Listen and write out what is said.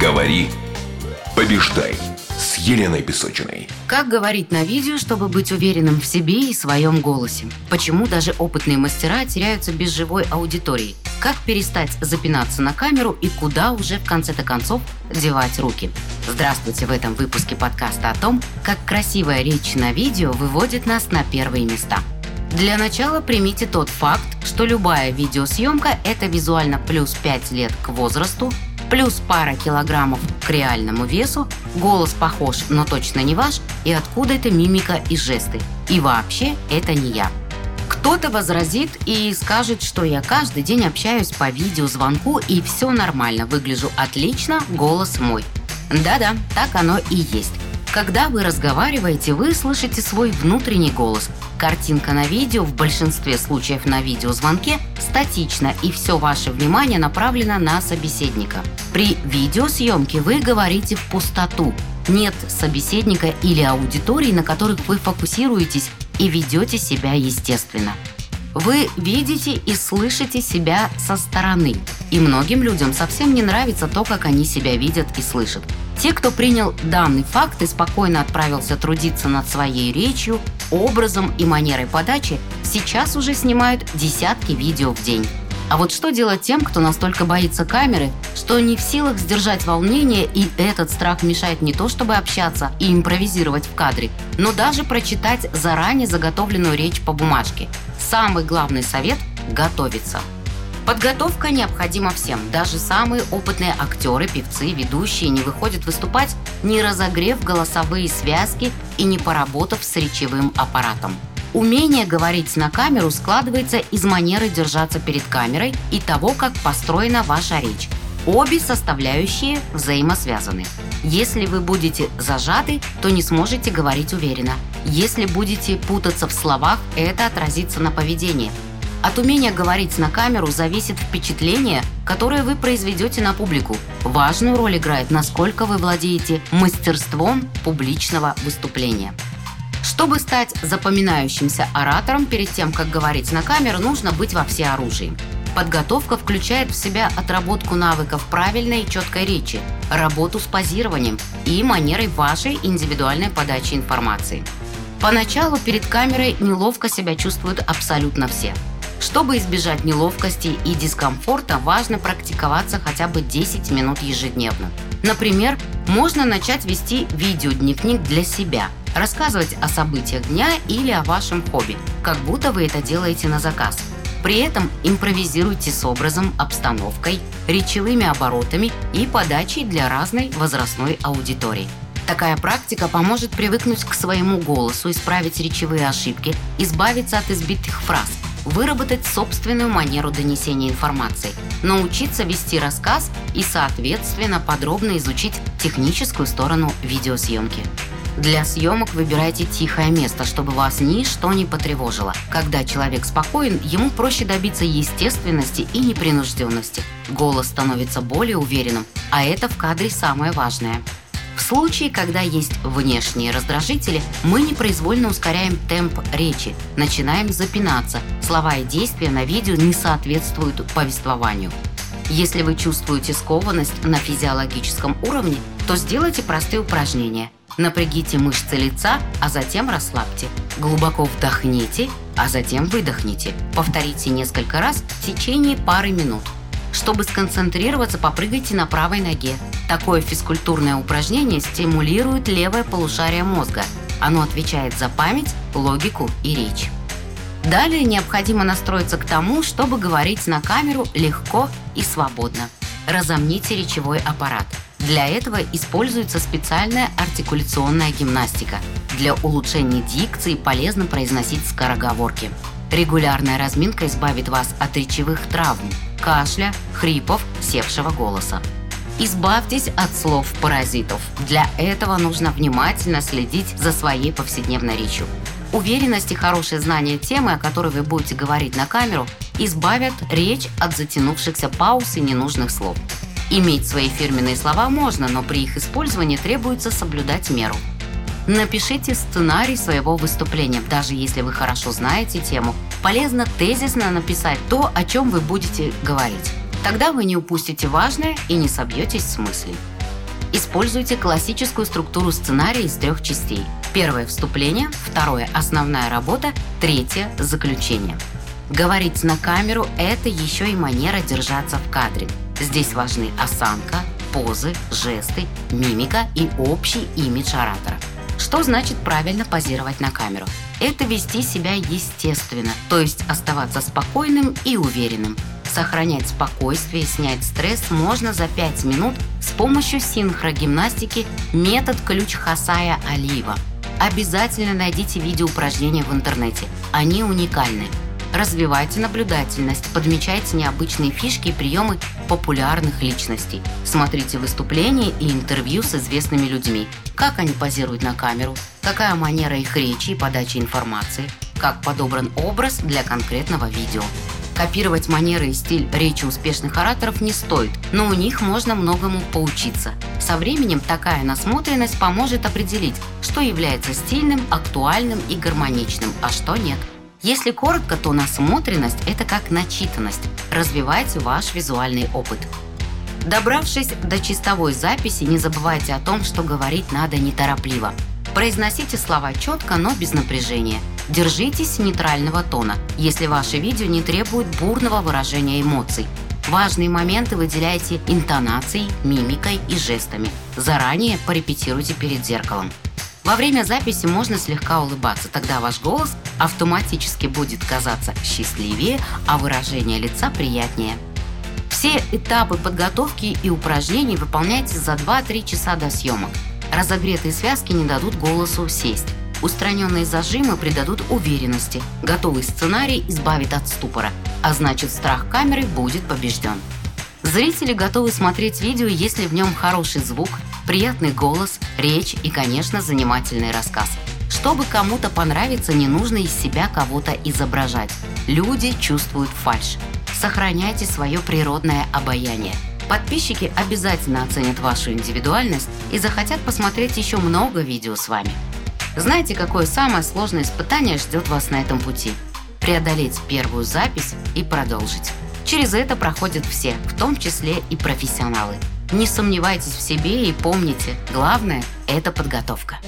Говори, побеждай с Еленой Песочиной. Как говорить на видео, чтобы быть уверенным в себе и своем голосе? Почему даже опытные мастера теряются без живой аудитории? Как перестать запинаться на камеру и куда уже в конце-то концов девать руки? Здравствуйте в этом выпуске подкаста о том, как красивая речь на видео выводит нас на первые места. Для начала примите тот факт, что любая видеосъемка – это визуально плюс 5 лет к возрасту, плюс пара килограммов к реальному весу, голос похож, но точно не ваш, и откуда это мимика и жесты. И вообще, это не я. Кто-то возразит и скажет, что я каждый день общаюсь по видеозвонку и все нормально, выгляжу отлично, голос мой. Да-да, так оно и есть. Когда вы разговариваете, вы слышите свой внутренний голос. Картинка на видео в большинстве случаев на видеозвонке статична, и все ваше внимание направлено на собеседника. При видеосъемке вы говорите в пустоту. Нет собеседника или аудитории, на которых вы фокусируетесь и ведете себя естественно. Вы видите и слышите себя со стороны. И многим людям совсем не нравится то, как они себя видят и слышат. Те, кто принял данный факт и спокойно отправился трудиться над своей речью, образом и манерой подачи, сейчас уже снимают десятки видео в день. А вот что делать тем, кто настолько боится камеры, что не в силах сдержать волнение, и этот страх мешает не то чтобы общаться и импровизировать в кадре, но даже прочитать заранее заготовленную речь по бумажке. Самый главный совет – готовиться. Подготовка необходима всем. Даже самые опытные актеры, певцы, ведущие не выходят выступать, не разогрев голосовые связки и не поработав с речевым аппаратом. Умение говорить на камеру складывается из манеры держаться перед камерой и того, как построена ваша речь. Обе составляющие взаимосвязаны. Если вы будете зажаты, то не сможете говорить уверенно. Если будете путаться в словах, это отразится на поведении. От умения говорить на камеру зависит впечатление, которое вы произведете на публику. Важную роль играет, насколько вы владеете мастерством публичного выступления. Чтобы стать запоминающимся оратором, перед тем, как говорить на камеру, нужно быть во всеоружии. Подготовка включает в себя отработку навыков правильной и четкой речи, работу с позированием и манерой вашей индивидуальной подачи информации. Поначалу перед камерой неловко себя чувствуют абсолютно все. Чтобы избежать неловкости и дискомфорта, важно практиковаться хотя бы 10 минут ежедневно. Например, можно начать вести видеодневник для себя – рассказывать о событиях дня или о вашем хобби, как будто вы это делаете на заказ. При этом импровизируйте с образом, обстановкой, речевыми оборотами и подачей для разной возрастной аудитории. Такая практика поможет привыкнуть к своему голосу, исправить речевые ошибки, избавиться от избитых фраз, выработать собственную манеру донесения информации, научиться вести рассказ и, соответственно, подробно изучить техническую сторону видеосъемки. Для съемок выбирайте тихое место, чтобы вас ничто не потревожило. Когда человек спокоен, ему проще добиться естественности и непринужденности. Голос становится более уверенным, а это в кадре самое важное. В случае, когда есть внешние раздражители, мы непроизвольно ускоряем темп речи, начинаем запинаться. Слова и действия на видео не соответствуют повествованию. Если вы чувствуете скованность на физиологическом уровне, то сделайте простые упражнения – Напрягите мышцы лица, а затем расслабьте. Глубоко вдохните, а затем выдохните. Повторите несколько раз в течение пары минут. Чтобы сконцентрироваться, попрыгайте на правой ноге. Такое физкультурное упражнение стимулирует левое полушарие мозга. Оно отвечает за память, логику и речь. Далее необходимо настроиться к тому, чтобы говорить на камеру легко и свободно. Разомните речевой аппарат – для этого используется специальная артикуляционная гимнастика. Для улучшения дикции полезно произносить скороговорки. Регулярная разминка избавит вас от речевых травм, кашля, хрипов, севшего голоса. Избавьтесь от слов-паразитов. Для этого нужно внимательно следить за своей повседневной речью. Уверенность и хорошее знание темы, о которой вы будете говорить на камеру, избавят речь от затянувшихся пауз и ненужных слов. Иметь свои фирменные слова можно, но при их использовании требуется соблюдать меру. Напишите сценарий своего выступления, даже если вы хорошо знаете тему. Полезно тезисно написать то, о чем вы будете говорить. Тогда вы не упустите важное и не собьетесь с мысли. Используйте классическую структуру сценария из трех частей. Первое – вступление, второе – основная работа, третье – заключение. Говорить на камеру – это еще и манера держаться в кадре. Здесь важны осанка, позы, жесты, мимика и общий имидж оратора. Что значит правильно позировать на камеру? Это вести себя естественно, то есть оставаться спокойным и уверенным. Сохранять спокойствие, снять стресс можно за 5 минут с помощью синхрогимнастики метод ключ Хасая Алиева. Обязательно найдите видео упражнения в интернете. Они уникальны. Развивайте наблюдательность, подмечайте необычные фишки и приемы популярных личностей. Смотрите выступления и интервью с известными людьми. Как они позируют на камеру, какая манера их речи и подачи информации, как подобран образ для конкретного видео. Копировать манеры и стиль речи успешных ораторов не стоит, но у них можно многому поучиться. Со временем такая насмотренность поможет определить, что является стильным, актуальным и гармоничным, а что нет. Если коротко, то насмотренность – это как начитанность. Развивайте ваш визуальный опыт. Добравшись до чистовой записи, не забывайте о том, что говорить надо неторопливо. Произносите слова четко, но без напряжения. Держитесь нейтрального тона, если ваше видео не требует бурного выражения эмоций. Важные моменты выделяйте интонацией, мимикой и жестами. Заранее порепетируйте перед зеркалом. Во время записи можно слегка улыбаться, тогда ваш голос автоматически будет казаться счастливее, а выражение лица приятнее. Все этапы подготовки и упражнений выполняйте за 2-3 часа до съемок. Разогретые связки не дадут голосу сесть. Устраненные зажимы придадут уверенности. Готовый сценарий избавит от ступора, а значит страх камеры будет побежден. Зрители готовы смотреть видео, если в нем хороший звук, приятный голос, речь и, конечно, занимательный рассказ. Чтобы кому-то понравиться, не нужно из себя кого-то изображать. Люди чувствуют фальшь. Сохраняйте свое природное обаяние. Подписчики обязательно оценят вашу индивидуальность и захотят посмотреть еще много видео с вами. Знаете, какое самое сложное испытание ждет вас на этом пути? Преодолеть первую запись и продолжить. Через это проходят все, в том числе и профессионалы. Не сомневайтесь в себе и помните, главное – это подготовка.